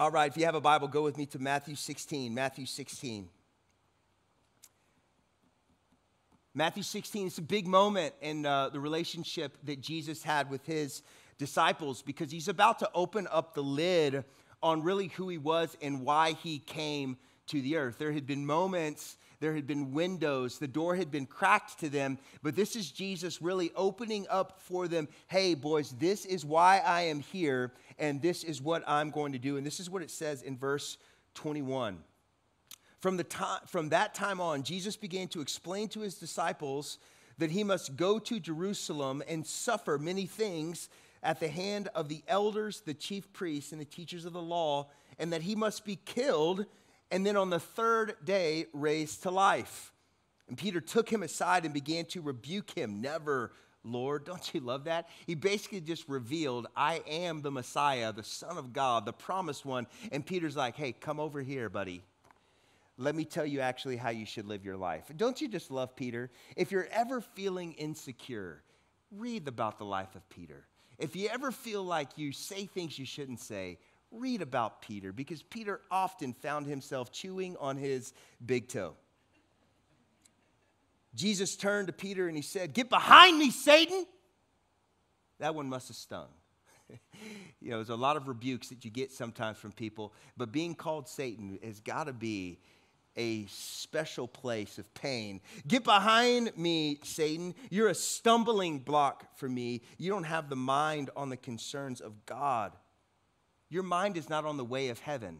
All right, if you have a Bible, go with me to Matthew 16. Matthew 16. Matthew 16 is a big moment in uh, the relationship that Jesus had with his disciples because he's about to open up the lid on really who he was and why he came to the earth. There had been moments, there had been windows, the door had been cracked to them, but this is Jesus really opening up for them hey, boys, this is why I am here, and this is what I'm going to do. And this is what it says in verse 21. From, the time, from that time on, Jesus began to explain to his disciples that he must go to Jerusalem and suffer many things at the hand of the elders, the chief priests, and the teachers of the law, and that he must be killed and then on the third day raised to life. And Peter took him aside and began to rebuke him. Never, Lord. Don't you love that? He basically just revealed, I am the Messiah, the Son of God, the promised one. And Peter's like, hey, come over here, buddy let me tell you actually how you should live your life. Don't you just love Peter? If you're ever feeling insecure, read about the life of Peter. If you ever feel like you say things you shouldn't say, read about Peter because Peter often found himself chewing on his big toe. Jesus turned to Peter and he said, Get behind me, Satan. That one must have stung. you know, there's a lot of rebukes that you get sometimes from people, but being called Satan has got to be a special place of pain. Get behind me, Satan. You're a stumbling block for me. You don't have the mind on the concerns of God. Your mind is not on the way of heaven.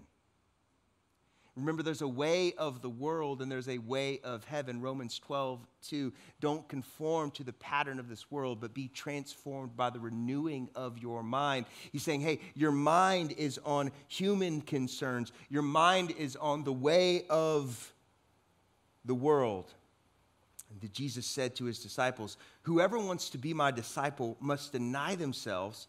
Remember, there's a way of the world and there's a way of heaven. Romans 12, 2. Don't conform to the pattern of this world, but be transformed by the renewing of your mind. He's saying, hey, your mind is on human concerns, your mind is on the way of the world. And Jesus said to his disciples, Whoever wants to be my disciple must deny themselves,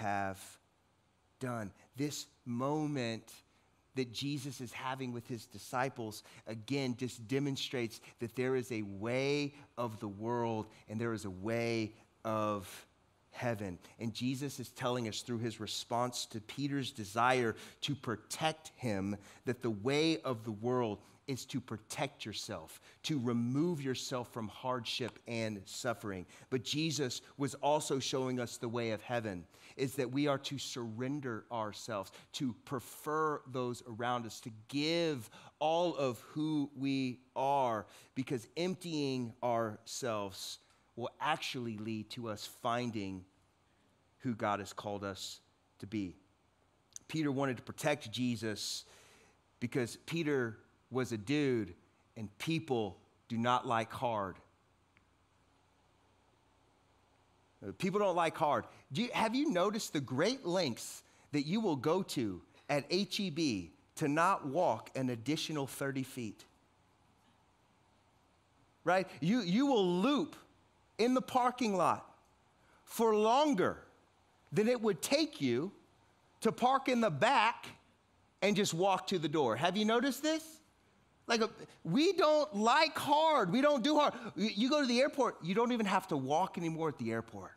have done. This moment that Jesus is having with his disciples, again, just demonstrates that there is a way of the world and there is a way of heaven. And Jesus is telling us through his response to Peter's desire to protect him that the way of the world is to protect yourself, to remove yourself from hardship and suffering. But Jesus was also showing us the way of heaven is that we are to surrender ourselves, to prefer those around us, to give all of who we are, because emptying ourselves will actually lead to us finding who God has called us to be. Peter wanted to protect Jesus because Peter was a dude, and people do not like hard. People don't like hard. Do you, have you noticed the great lengths that you will go to at HEB to not walk an additional 30 feet? Right? You, you will loop in the parking lot for longer than it would take you to park in the back and just walk to the door. Have you noticed this? Like, we don't like hard. We don't do hard. You go to the airport, you don't even have to walk anymore at the airport.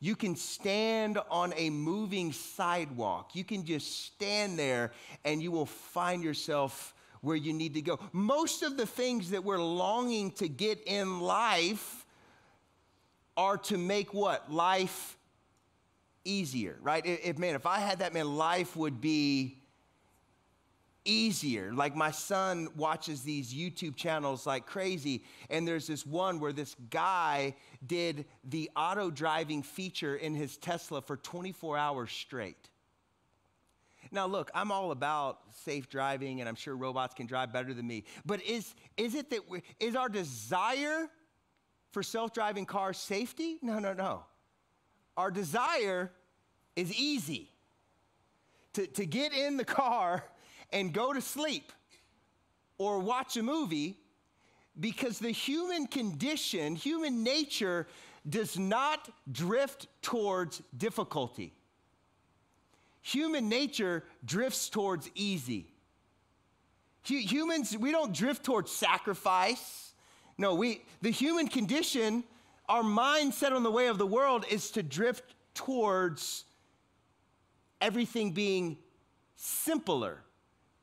You can stand on a moving sidewalk. You can just stand there and you will find yourself where you need to go. Most of the things that we're longing to get in life are to make what? Life easier, right? If, man, if I had that, man, life would be easier. Like my son watches these YouTube channels like crazy, and there's this one where this guy did the auto driving feature in his Tesla for 24 hours straight. Now, look, I'm all about safe driving, and I'm sure robots can drive better than me. But is, is it that is our desire for self driving cars safety? No, no, no. Our desire is easy to, to get in the car and go to sleep or watch a movie because the human condition, human nature, does not drift towards difficulty. Human nature drifts towards easy. Humans, we don't drift towards sacrifice. No, we, the human condition, our mindset on the way of the world is to drift towards everything being simpler,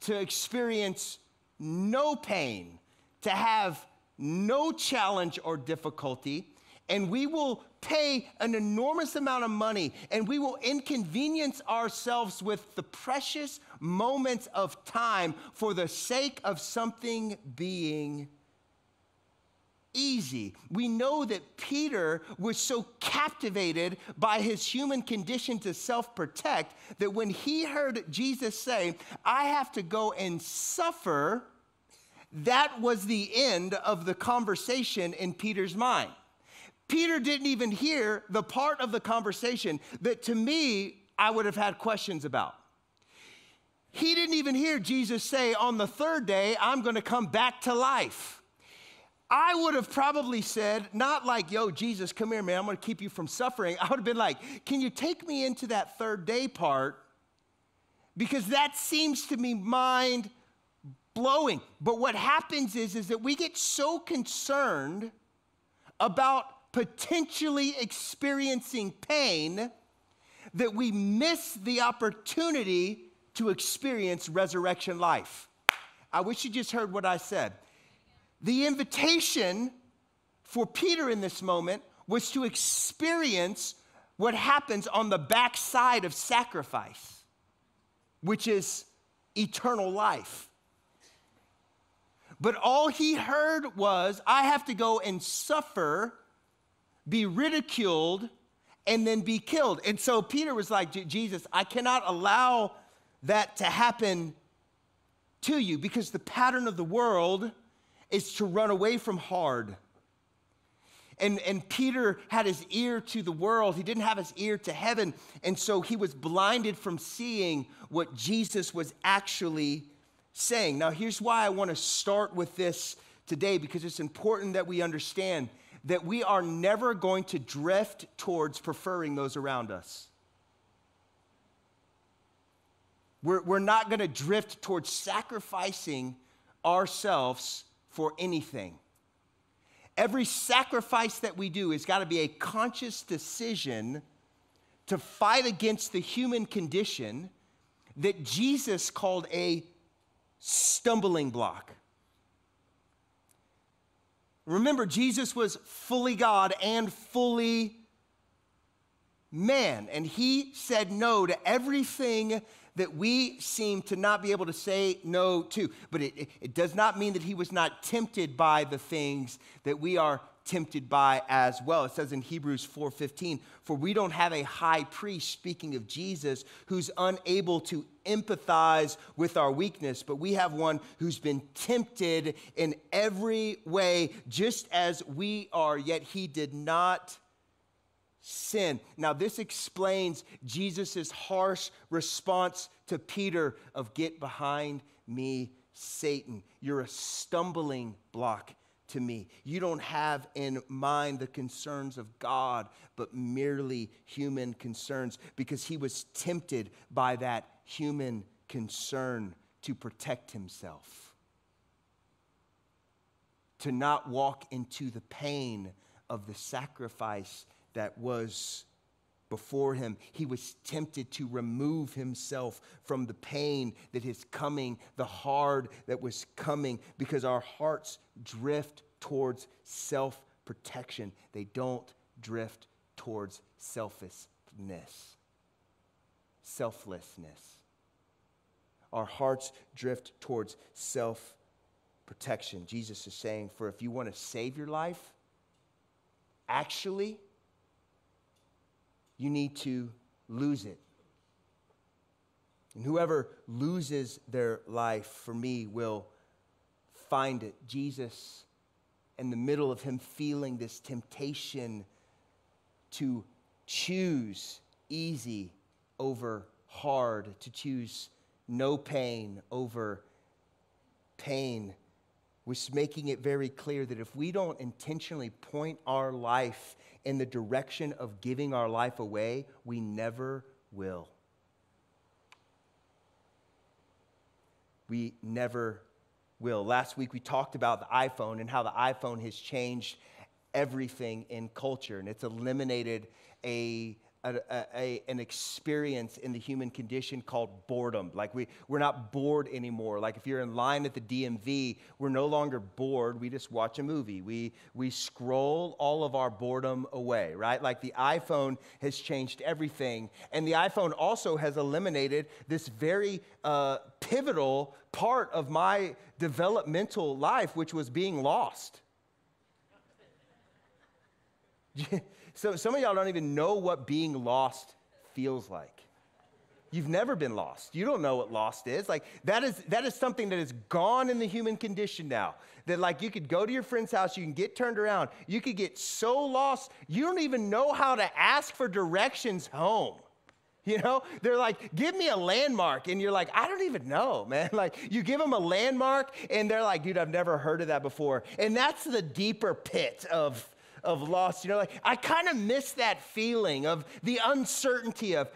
to experience no pain, to have no challenge or difficulty, and we will pay an enormous amount of money and we will inconvenience ourselves with the precious moments of time for the sake of something being easy. We know that Peter was so captivated by his human condition to self protect that when he heard Jesus say, I have to go and suffer, that was the end of the conversation in Peter's mind. Peter didn't even hear the part of the conversation that to me I would have had questions about. He didn't even hear Jesus say, On the third day, I'm going to come back to life. I would have probably said, not like, yo, Jesus, come here, man, I'm gonna keep you from suffering. I would have been like, can you take me into that third day part? Because that seems to me mind blowing. But what happens is, is that we get so concerned about potentially experiencing pain that we miss the opportunity to experience resurrection life. I wish you just heard what I said. The invitation for Peter in this moment was to experience what happens on the backside of sacrifice, which is eternal life. But all he heard was, I have to go and suffer, be ridiculed, and then be killed. And so Peter was like, Jesus, I cannot allow that to happen to you because the pattern of the world is to run away from hard. And, and Peter had his ear to the world. He didn't have his ear to heaven. And so he was blinded from seeing what Jesus was actually saying. Now, here's why I want to start with this today because it's important that we understand that we are never going to drift towards preferring those around us. We're, we're not going to drift towards sacrificing ourselves for anything. Every sacrifice that we do has got to be a conscious decision to fight against the human condition that Jesus called a stumbling block. Remember, Jesus was fully God and fully man, and he said no to everything that we seem to not be able to say no to. But it, it, does not mean that he was not tempted by the things that we are tempted by as well. It says in Hebrews 4:15, "For we don't have a high priest speaking of Jesus who's unable to empathize with our weakness, but we have one who's been tempted in every way just as we are, yet he did not sin. Now, this explains Jesus' harsh response to Peter of get behind me, Satan. You're a stumbling block to me. You don't have in mind the concerns of God, but merely human concerns, because he was tempted by that human concern to protect himself, to not walk into the pain of the sacrifice that was before him. He was tempted to remove himself from the pain that is coming, the hard that was coming, because our hearts drift towards self protection. They don't drift towards selfishness, selflessness. Our hearts drift towards self protection. Jesus is saying, for if you want to save your life, actually, you need to lose it. And whoever loses their life for me will find it. Jesus, in the middle of him feeling this temptation to choose easy over hard to choose no pain over pain was making it very clear that if we don't intentionally point our life in the direction of giving our life away, we never will. We never will. Last week we talked about the iPhone and how the iPhone has changed everything in culture and it's eliminated a a, a, an experience in the human condition called boredom. Like we, we're not bored anymore. Like if you're in line at the DMV, we're no longer bored. We just watch a movie. We, we scroll all of our boredom away, right? Like the iPhone has changed everything. And the iPhone also has eliminated this very uh, pivotal part of my developmental life, which was being lost. So some of y'all don't even know what being lost feels like. You've never been lost. You don't know what lost is. Like that is that is something that is gone in the human condition now. That like you could go to your friend's house, you can get turned around, you could get so lost, you don't even know how to ask for directions home. You know, they're like, give me a landmark. And you're like, I don't even know, man. Like, you give them a landmark, and they're like, dude, I've never heard of that before. And that's the deeper pit of of loss. You know, like I kind of miss that feeling of the uncertainty of,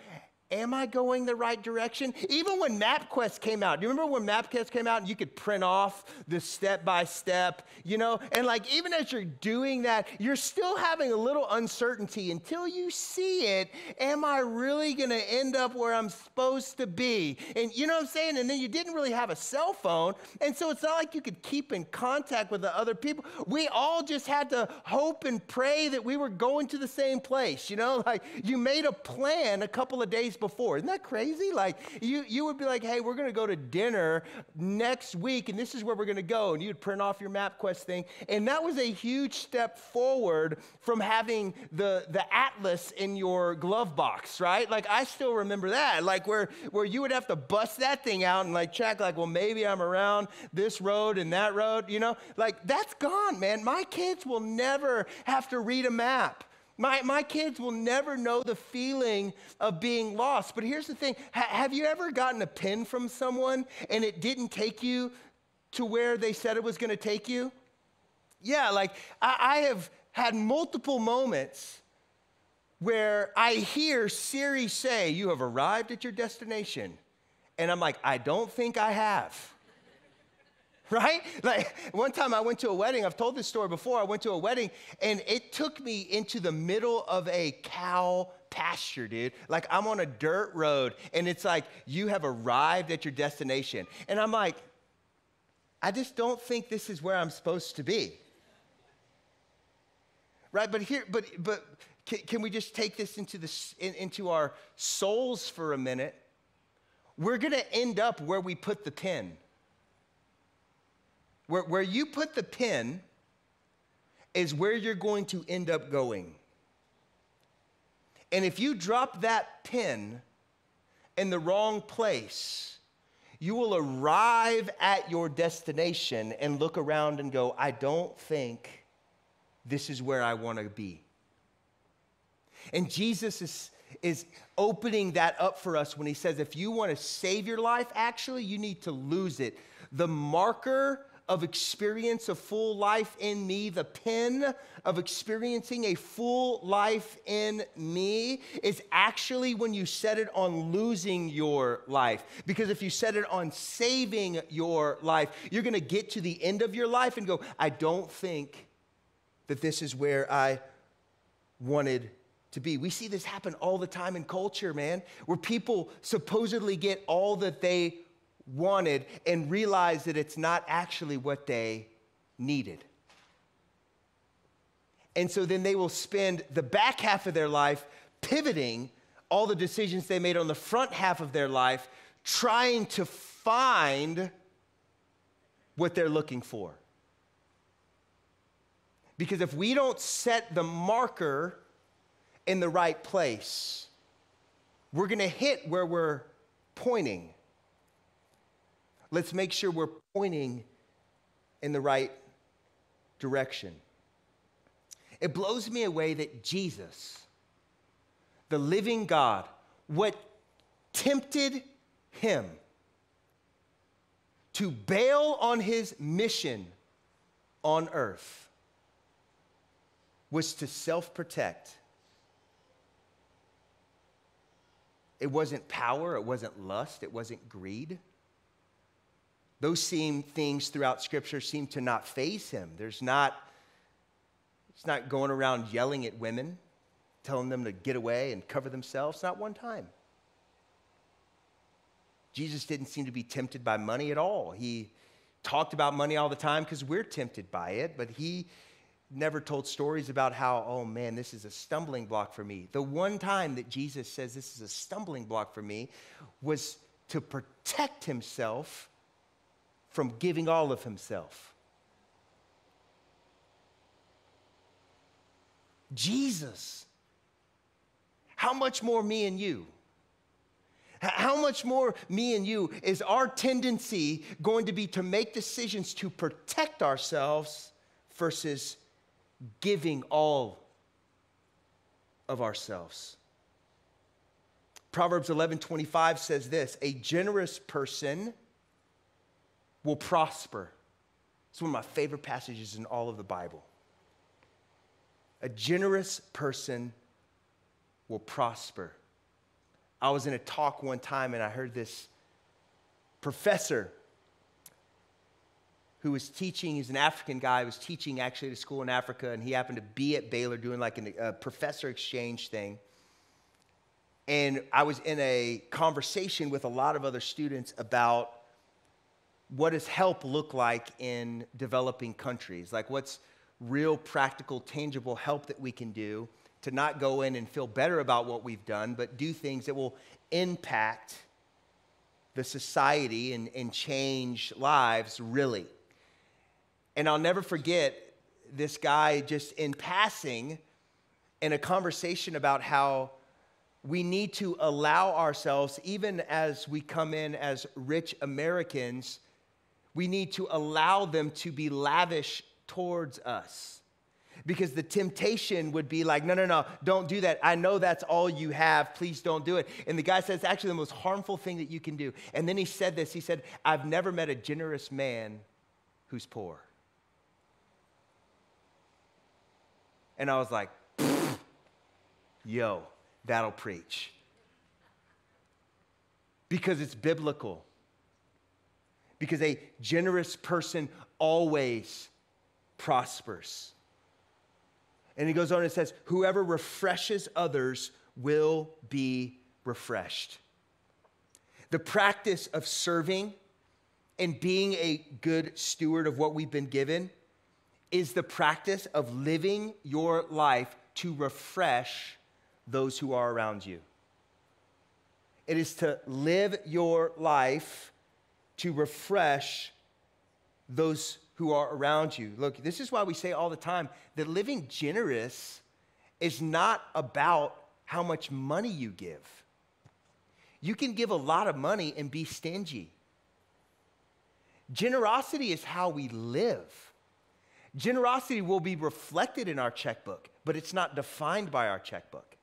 Am I going the right direction? Even when MapQuest came out, do you remember when MapQuest came out and you could print off the step by step, you know? And like even as you're doing that, you're still having a little uncertainty until you see it. Am I really gonna end up where I'm supposed to be? And you know what I'm saying? And then you didn't really have a cell phone. And so it's not like you could keep in contact with the other people. We all just had to hope and pray that we were going to the same place, you know? Like you made a plan a couple of days before. Isn't that crazy? Like you, you would be like, hey, we're going to go to dinner next week, and this is where we're going to go. And you'd print off your MapQuest thing. And that was a huge step forward from having the, the atlas in your glove box, right? Like I still remember that. Like where, where you would have to bust that thing out and like check, like, well, maybe I'm around this road and that road, you know? Like that's gone, man. My kids will never have to read a map. My, my kids will never know the feeling of being lost. But here's the thing ha- have you ever gotten a pin from someone and it didn't take you to where they said it was going to take you? Yeah, like I, I have had multiple moments where I hear Siri say, You have arrived at your destination. And I'm like, I don't think I have right? Like one time I went to a wedding, I've told this story before. I went to a wedding and it took me into the middle of a cow pasture, dude. Like I'm on a dirt road and it's like you have arrived at your destination. And I'm like, I just don't think this is where I'm supposed to be. Right? But here, but but can, can we just take this into the in, into our souls for a minute? We're gonna end up where we put the pin. Where, where you put the pin is where you're going to end up going. And if you drop that pin in the wrong place, you will arrive at your destination and look around and go, I don't think this is where I want to be. And Jesus is, is opening that up for us when he says, if you want to save your life, actually, you need to lose it. The marker of experience a full life in me, the pin of experiencing a full life in me is actually when you set it on losing your life. Because if you set it on saving your life, you're gonna get to the end of your life and go, I don't think that this is where I wanted to be. We see this happen all the time in culture, man, where people supposedly get all that they wanted and realize that it's not actually what they needed. And so then they will spend the back half of their life pivoting all the decisions they made on the front half of their life, trying to find what they're looking for. Because if we don't set the marker in the right place, we're going to hit where we're pointing. Let's make sure we're pointing in the right direction. It blows me away that Jesus, the living God, what tempted him to bail on his mission on earth was to self protect. It wasn't power, it wasn't lust, it wasn't greed. Those same things throughout Scripture seem to not faze him. There's not, it's not going around yelling at women, telling them to get away and cover themselves, not one time. Jesus didn't seem to be tempted by money at all. He talked about money all the time because we're tempted by it, but he never told stories about how, oh man, this is a stumbling block for me. The one time that Jesus says this is a stumbling block for me was to protect himself from giving all of himself. Jesus. How much more me and you? How much more me and you is our tendency going to be to make decisions to protect ourselves versus giving all of ourselves? Proverbs 11:25 says this, a generous person will prosper. It's one of my favorite passages in all of the Bible. A generous person will prosper. I was in a talk one time and I heard this professor who was teaching, he's an African guy, was teaching actually at a school in Africa, and he happened to be at Baylor doing like a professor exchange thing. And I was in a conversation with a lot of other students about what does help look like in developing countries? Like, what's real, practical, tangible help that we can do? to not go in and feel better about what we've done, but do things that will impact the society and, and change lives really. And I'll never forget this guy just in passing in a conversation about how we need to allow ourselves, even as we come in as rich Americans, we need to allow them to be lavish towards us because the temptation would be like, no, no, no, don't do that. I know that's all you have. Please don't do it. And the guy says, actually the most harmful thing that you can do. And then he said this he said, I've never met a generous man who's poor. And I was like, yo, that'll preach. Because it's biblical. Because a generous person always prospers. And he goes on and says, Whoever refreshes others will be refreshed. The practice of serving and being a good steward of what we've been given is the practice of living your life to refresh those who are around you. It is to live your life to refresh those who are around you. Look, this is why we say all the time that living generous is not about how much money you give. You can give a lot of money and be stingy. Generosity is how we live. Generosity will be reflected in our checkbook, but it's not defined by our checkbook.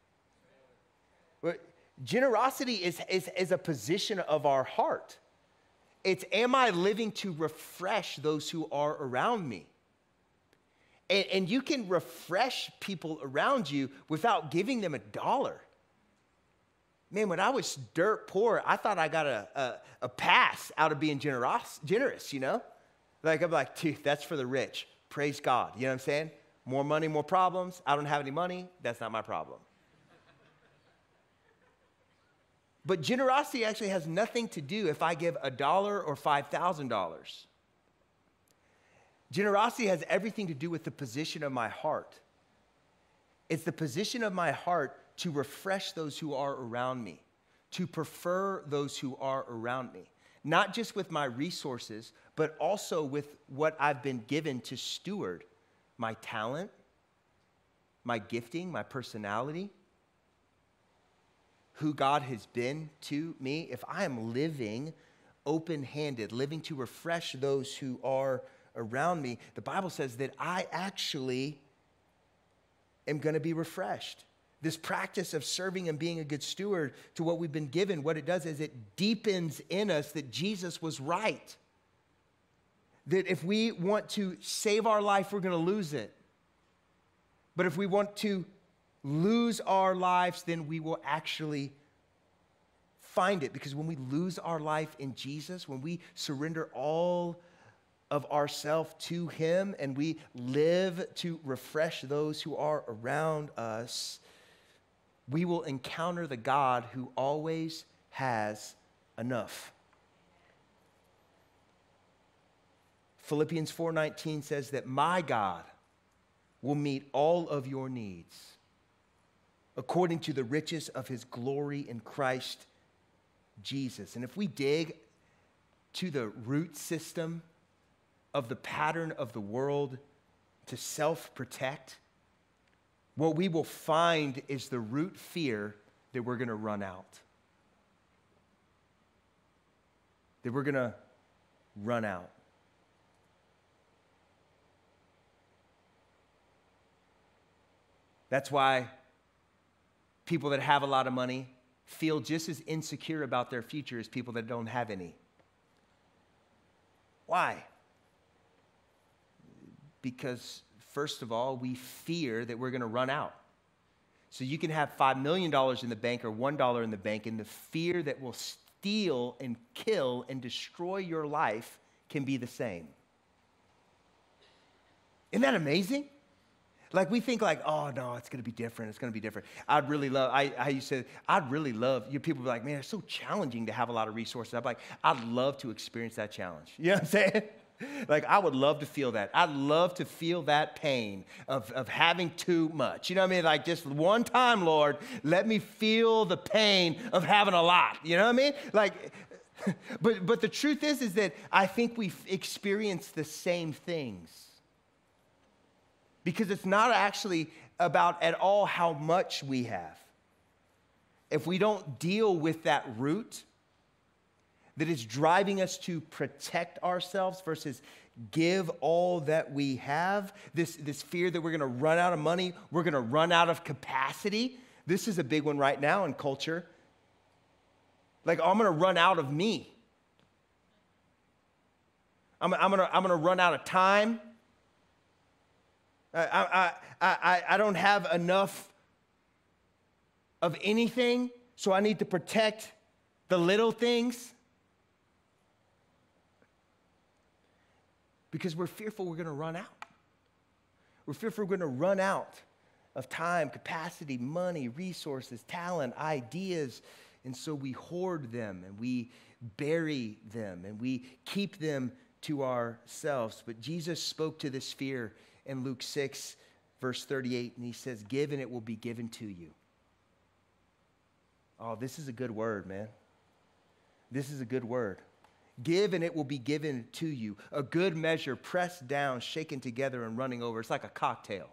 Generosity is, is, is a position of our heart. It's, am I living to refresh those who are around me? And, and you can refresh people around you without giving them a dollar. Man, when I was dirt poor, I thought I got a, a, a pass out of being generous, generous, you know? Like, I'm like, dude, that's for the rich. Praise God. You know what I'm saying? More money, more problems. I don't have any money. That's not my problem. But generosity actually has nothing to do if I give a dollar or $5,000. Generosity has everything to do with the position of my heart. It's the position of my heart to refresh those who are around me, to prefer those who are around me, not just with my resources, but also with what I've been given to steward my talent, my gifting, my personality who God has been to me, if I am living open handed, living to refresh those who are around me, the Bible says that I actually am going to be refreshed. this practice of serving and being a good steward to what we've been given, what it does is it deepens in us that Jesus was right. That if we want to save our life, we're going to lose it. But if we want to lose our lives, then we will actually find it. Because when we lose our life in Jesus, when we surrender all of ourself to Him and we live to refresh those who are around us, we will encounter the God who always has enough. Philippians 4:19 says that my God will meet all of your needs according to the riches of his glory in Christ Jesus. And if we dig to the root system of the pattern of the world to self protect, what we will find is the root fear that we're going to run out. That we're going to run out. That's why people that have a lot of money feel just as insecure about their future as people that don't have any. Why? Because first of all, we fear that we're going to run out. So you can have $5 million in the bank or $1 in the bank, and the fear that will steal and kill and destroy your life can be the same. Isn't that amazing? Like we think like, oh no, it's gonna be different. It's gonna be different. I'd really love. I, I used to. I'd really love. You people be like, man, it's so challenging to have a lot of resources. I'm like, I'd love to experience that challenge. You know what I'm saying? Like, I would love to feel that. I'd love to feel that pain of, of having too much. You know what I mean? Like, just one time, Lord, let me feel the pain of having a lot. You know what I mean? Like, but, but the truth is, is that I think we experience the same things. Because it's not actually about at all how much we have. If we don't deal with that root, that is driving us to protect ourselves versus give all that we have. This, this fear that we're to run out of money, we're to run out of capacity. This is a big one right now in culture. Like, I'm to run out of me. I'm, I'm to I'm to run out of time. I, I, I, I don't have enough of anything, so I need to protect the little things. because we're fearful we're going to run out. We're fearful we're going to run out of time, capacity, money, resources, talent, ideas. And so we hoard them and we bury them and we keep them to ourselves. But Jesus spoke to this fear in Luke 6, verse 38, and he says, Give and it will be given to you. Oh, this is a good word, man. This is a good word. Give and it will be given to you. A good measure, pressed down, shaken together, and running over. It's like a cocktail.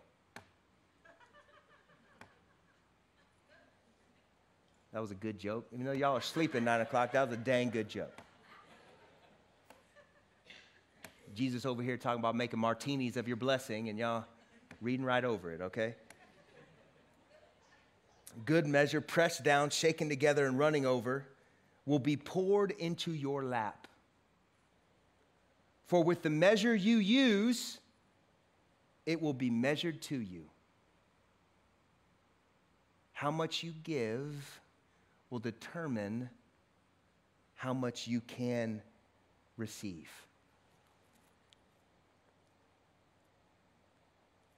That was a good joke. Even though y'all are sleeping nine o'clock, that was a dang good joke. Jesus over here talking about making martinis of your blessing, and y'all reading right over it, okay? Good measure, pressed down, shaken together, and running over, will be poured into your lap. For with the measure you use, it will be measured to you. How much you give will determine how much you can receive.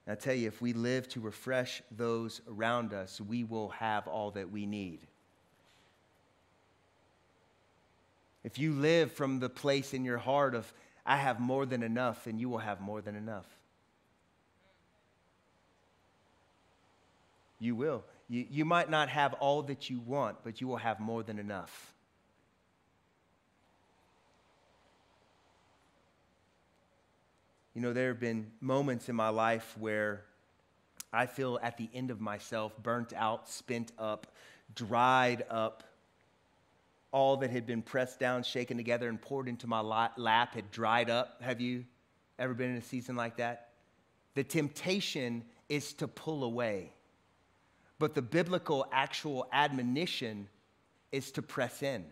I tell you, if we live to refresh those around us, we will have all that we need. If you live from the place in your heart of I have more than enough, then you will have more than enough. You will. You, you might not have all that you want, but you will have more than enough. You know, there have been moments in my life where I feel at the end of myself, burnt out, spent up, dried up all that had been pressed down, shaken together, and poured into my lap had dried up. Have you ever been in a season like that? The temptation is to pull away. but the biblical actual admonition is to press in.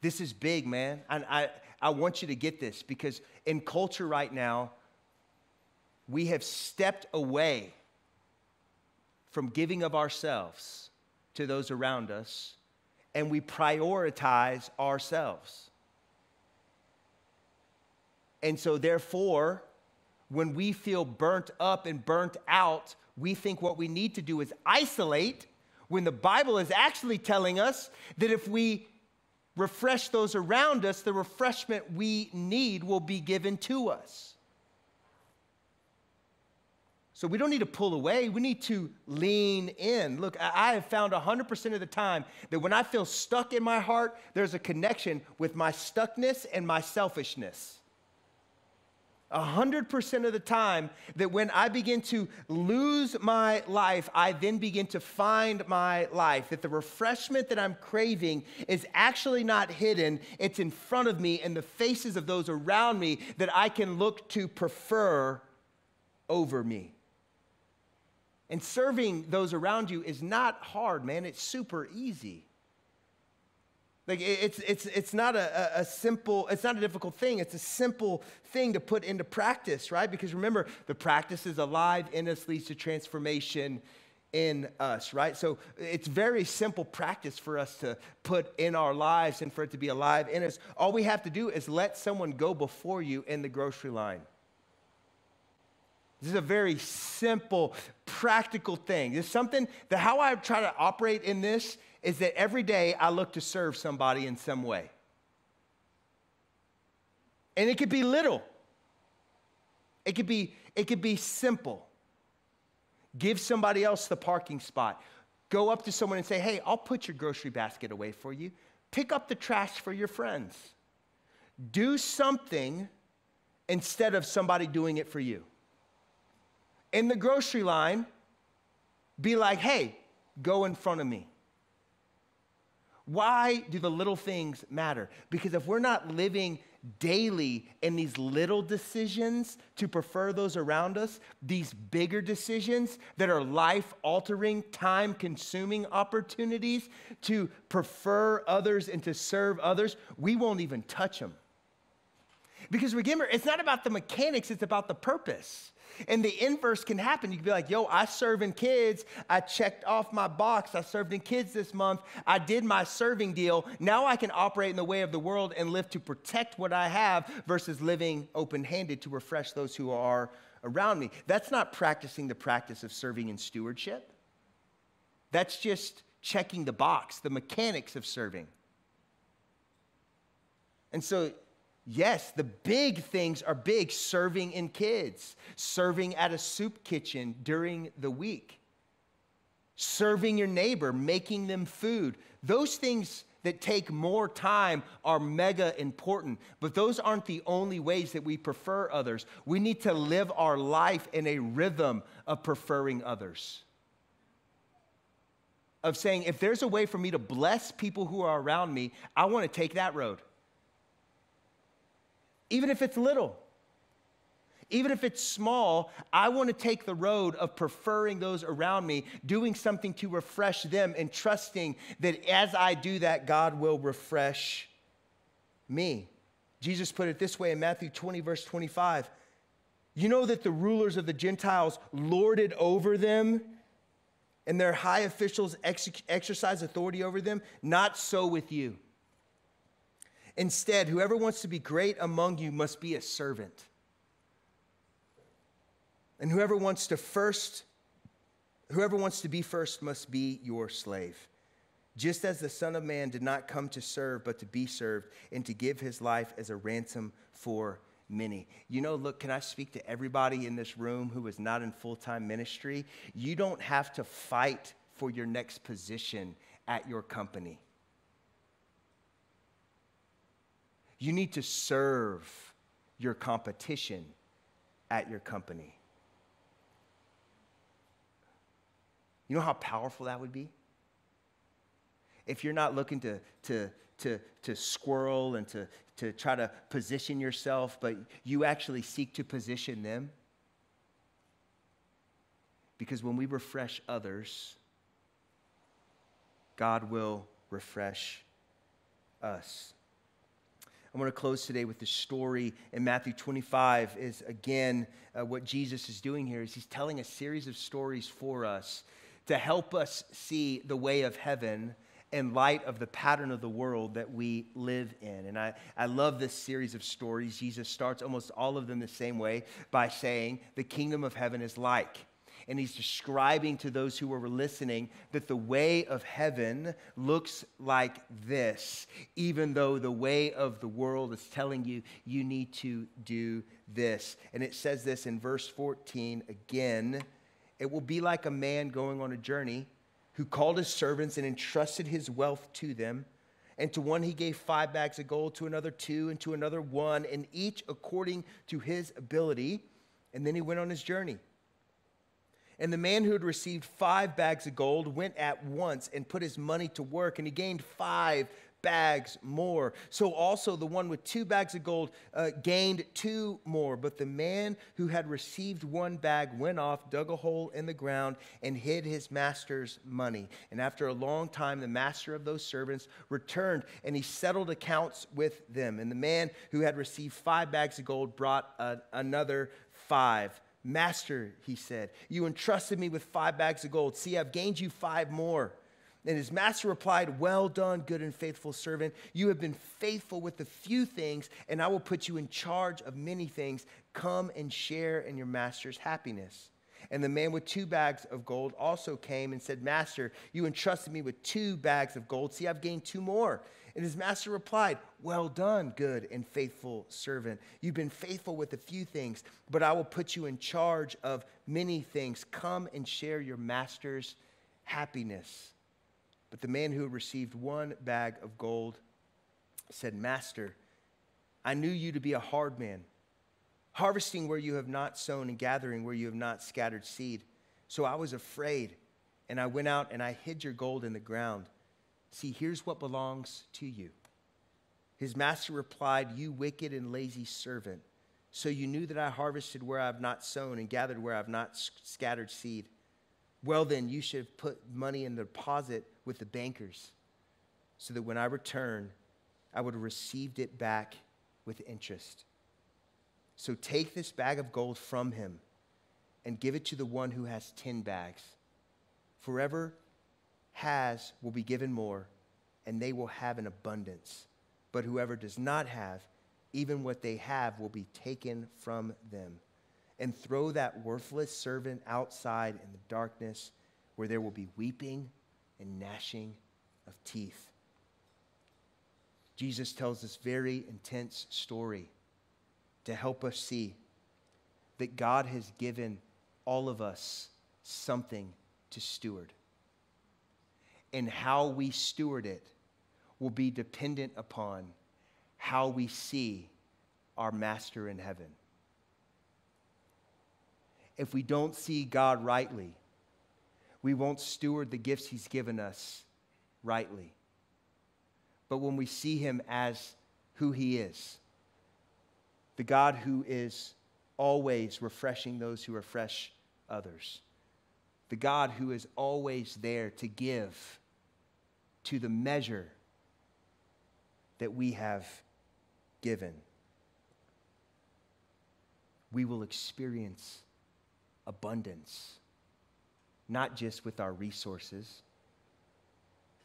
This is big, man. And I, I want you to get this because in culture right now, we have stepped away from giving of ourselves to those around us and we prioritize ourselves. And so, therefore, when we feel burnt up and burnt out, we think what we need to do is isolate when the Bible is actually telling us that if we refresh those around us, the refreshment we need will be given to us. So we don't need to pull away. We need to lean in. Look, I have found 100% of the time that when I feel stuck in my heart, there's a connection with my stuckness and my selfishness. 100% of the time that when I begin to lose my life, I then begin to find my life. That the refreshment that I'm craving is actually not hidden, it's in front of me and the faces of those around me that I can look to prefer over me. And serving those around you is not hard, man. It's super easy. Like it's, it's, it's not a, a, simple, it's not a difficult thing. It's a simple thing to put into practice, right? Because remember, the practice is alive in us, leads to transformation in us, right? So it's very simple practice for us to put in our lives and for it to be alive in us. All we have to do is let someone go before you in the grocery line. This is a very simple, practical thing. It's something that how I try to operate in this is that every day I look to serve somebody in some way. And it could be little. It could be it could be simple. Give somebody else the parking spot. Go up to someone and say, "Hey, I'll put your grocery basket away for you. Pick up the trash for your friends." Do something instead of somebody doing it for you. In the grocery line, be like, "Hey, go in front of me." Why do the little things matter? Because if we're not living daily in these little decisions to prefer those around us, these bigger decisions that are life altering, time consuming opportunities to prefer others and to serve others, we won't even touch them. Because remember, it's not about the mechanics, it's about the purpose. And the inverse can happen. You can be like, yo, I serve in kids. I checked off my box. I served in kids this month. I did my serving deal. Now I can operate in the way of the world and live to protect what I have versus living open handed to refresh those who are around me. That's not practicing the practice of serving in stewardship. That's just checking the box, the mechanics of serving. And so Yes, the big things are big serving in kids, serving at a soup kitchen during the week, serving your neighbor, making them food. Those things that take more time are mega important, but those aren't the only ways that we prefer others. We need to live our life in a rhythm of preferring others. Of saying, if there's a way for me to bless people who are around me, I want to take that road even if it's little. Even if it's small, I want to take the road of preferring those around me, doing something to refresh them, and trusting that as I do that, God will refresh me. Jesus put it this way in Matthew 20, verse 25. You know that the rulers of the Gentiles lorded over them, and their high officials ex- exercise authority over them? Not so with you. Instead, whoever wants to be great among you must be a servant. And whoever wants to first whoever wants to be first must be your slave. Just as the Son of Man did not come to serve, but to be served, and to give his life as a ransom for many. You know, look, can I speak to everybody in this room who is not in full time ministry? You don't have to fight for your next position at your company. You need to serve your competition at your company. You know how powerful that would be? If you're not looking to, to, to, to squirrel and to, to try to position yourself, but you actually seek to position them. Because when we refresh others, God will refresh us. I want to close today with the story in Matthew 25 is again uh, what Jesus is doing here is he's telling a series of stories for us to help us see the way of heaven in light of the pattern of the world that we live in. And I, I love this series of stories. Jesus starts almost all of them the same way by saying, The kingdom of heaven is like and he's describing to those who were listening that the way of heaven looks like this, even though the way of the world is telling you you need to do this. And it says this in verse 14 again it will be like a man going on a journey who called his servants and entrusted his wealth to them. And to one he gave five bags of gold, to another two, and to another one, and each according to his ability. And then he went on his journey. And the man who had received five bags of gold went at once and put his money to work, and he gained five bags more. So also the one with two bags of gold uh, gained two more. But the man who had received one bag went off, dug a hole in the ground, and hid his master's money. And after a long time, the master of those servants returned, and he settled accounts with them. And the man who had received five bags of gold brought uh, another five. Master, he said, you entrusted me with five bags of gold. See, I've gained you five more. And his master replied, Well done, good and faithful servant. You have been faithful with a few things, and I will put you in charge of many things. Come and share in your master's happiness. And the man with two bags of gold also came and said, Master, you entrusted me with two bags of gold. See, I've gained two more. And his master replied, Well done, good and faithful servant. You've been faithful with a few things, but I will put you in charge of many things. Come and share your master's happiness. But the man who received one bag of gold said, Master, I knew you to be a hard man, harvesting where you have not sown and gathering where you have not scattered seed. So I was afraid, and I went out and I hid your gold in the ground. See, here's what belongs to you. His master replied, You wicked and lazy servant. So you knew that I harvested where I have not sown and gathered where I have not scattered seed. Well, then, you should have put money in the deposit with the bankers so that when I return, I would have received it back with interest. So take this bag of gold from him and give it to the one who has 10 bags. Forever has will be given more, and they will have an abundance. But whoever does not have, even what they have will be taken from them. And throw that worthless servant outside in the darkness where there will be weeping and gnashing of teeth. Jesus tells this very intense story to help us see that God has given all of us something to steward and how we steward it will be dependent upon how we see our master in heaven. If we don't see God rightly, we won't steward the gifts he's given us rightly. But when we see him as who he is, the God who is always refreshing those who refresh others, the God who is always there to give to the measure that we have given. We will experience abundance, not just with our resources,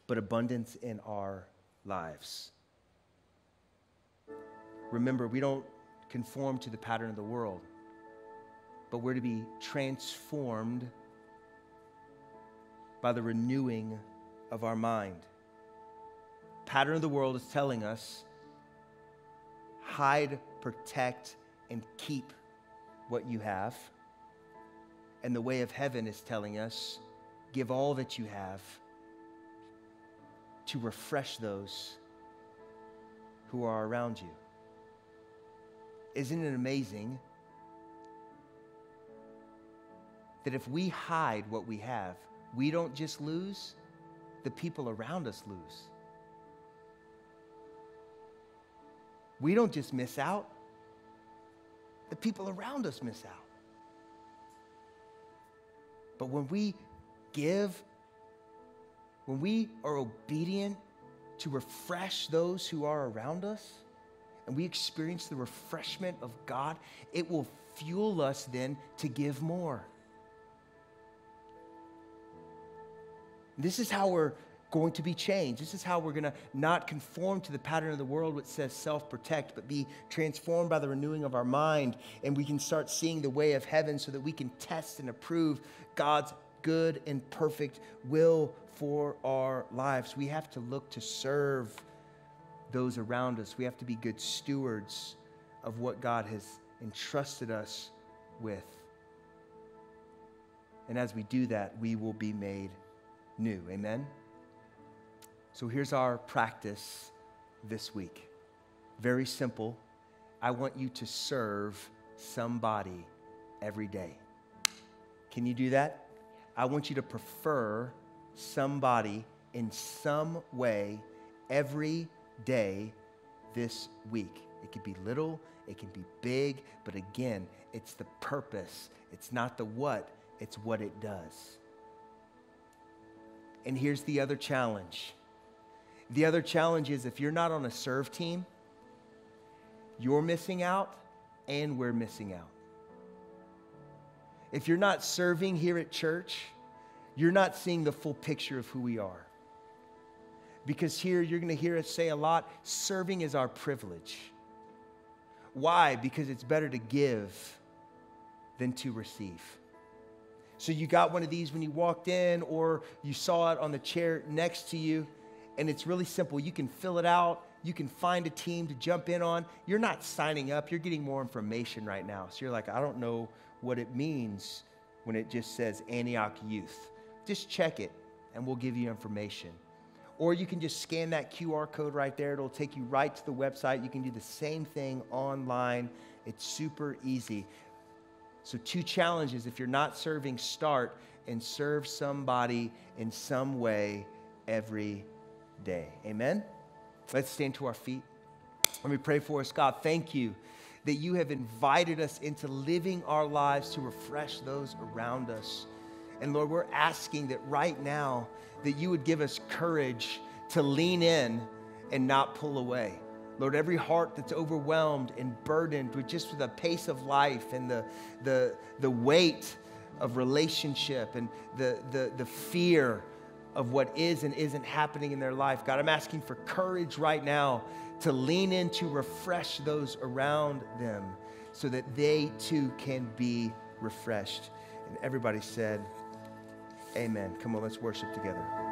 but abundance in our lives. Remember, we don't conform to the pattern of the world, but we're to be transformed by the renewing of our mind. Pattern of the world is telling us hide, protect, and keep what you have. And the way of heaven is telling us give all that you have to refresh those who are around you. Isn't it amazing that if we hide what we have, we don't just lose, the people around us lose. We don't just miss out, the people around us miss out. But when we give, when we are obedient to refresh those who are around us, and we experience the refreshment of God, it will fuel us then to give more. This is how we're going to be changed. This is how we're going to not conform to the pattern of the world which says self protect, but be transformed by the renewing of our mind. And we can start seeing the way of heaven so that we can test and approve God's good and perfect will for our lives. We have to look to serve those around us. We have to be good stewards of what God has entrusted us with. And as we do that, we will be made new. Amen? So here's our practice this week. Very simple. I want you to serve somebody every day. Can you do that? I want you to prefer somebody in some way every day this week. It could be little, it can be big, but again, it's the purpose. It's not the what, it's what it does. And here's the other challenge the other challenge is if you're not on a serve team, you're missing out and we're missing out. If you're not serving here at church, you're not seeing the full picture of who we are. Because here you're going to hear us say a lot serving is our privilege. Why? Because it's better to give than to receive. So you got one of these when you walked in, or you saw it on the chair next to you and it's really simple. You can fill it out. You can find a team to jump in on. You're not signing up, you're getting more information right now. So you're like, I don't know what it means when it just says Antioch Youth. Just check it and we'll give you information. Or you can just scan that QR code right there. It'll take you right to the website. You can do the same thing online. It's super easy. So, two challenges if you're not serving, start and serve somebody in some way every day. Amen? Let's stand to our feet. Let me pray for us. God, thank you that you have invited us into living our lives to refresh those around us. And Lord, we're asking that right now that you would give us courage to lean in and not pull away. Lord, every heart that's overwhelmed and burdened with just the pace of life and the, the, the weight of relationship and the, the, the fear of what is and isn't happening in their life. God, I'm asking for courage right now to lean in to refresh those around them so that they too can be refreshed. And everybody said, Amen. Come on, let's worship together.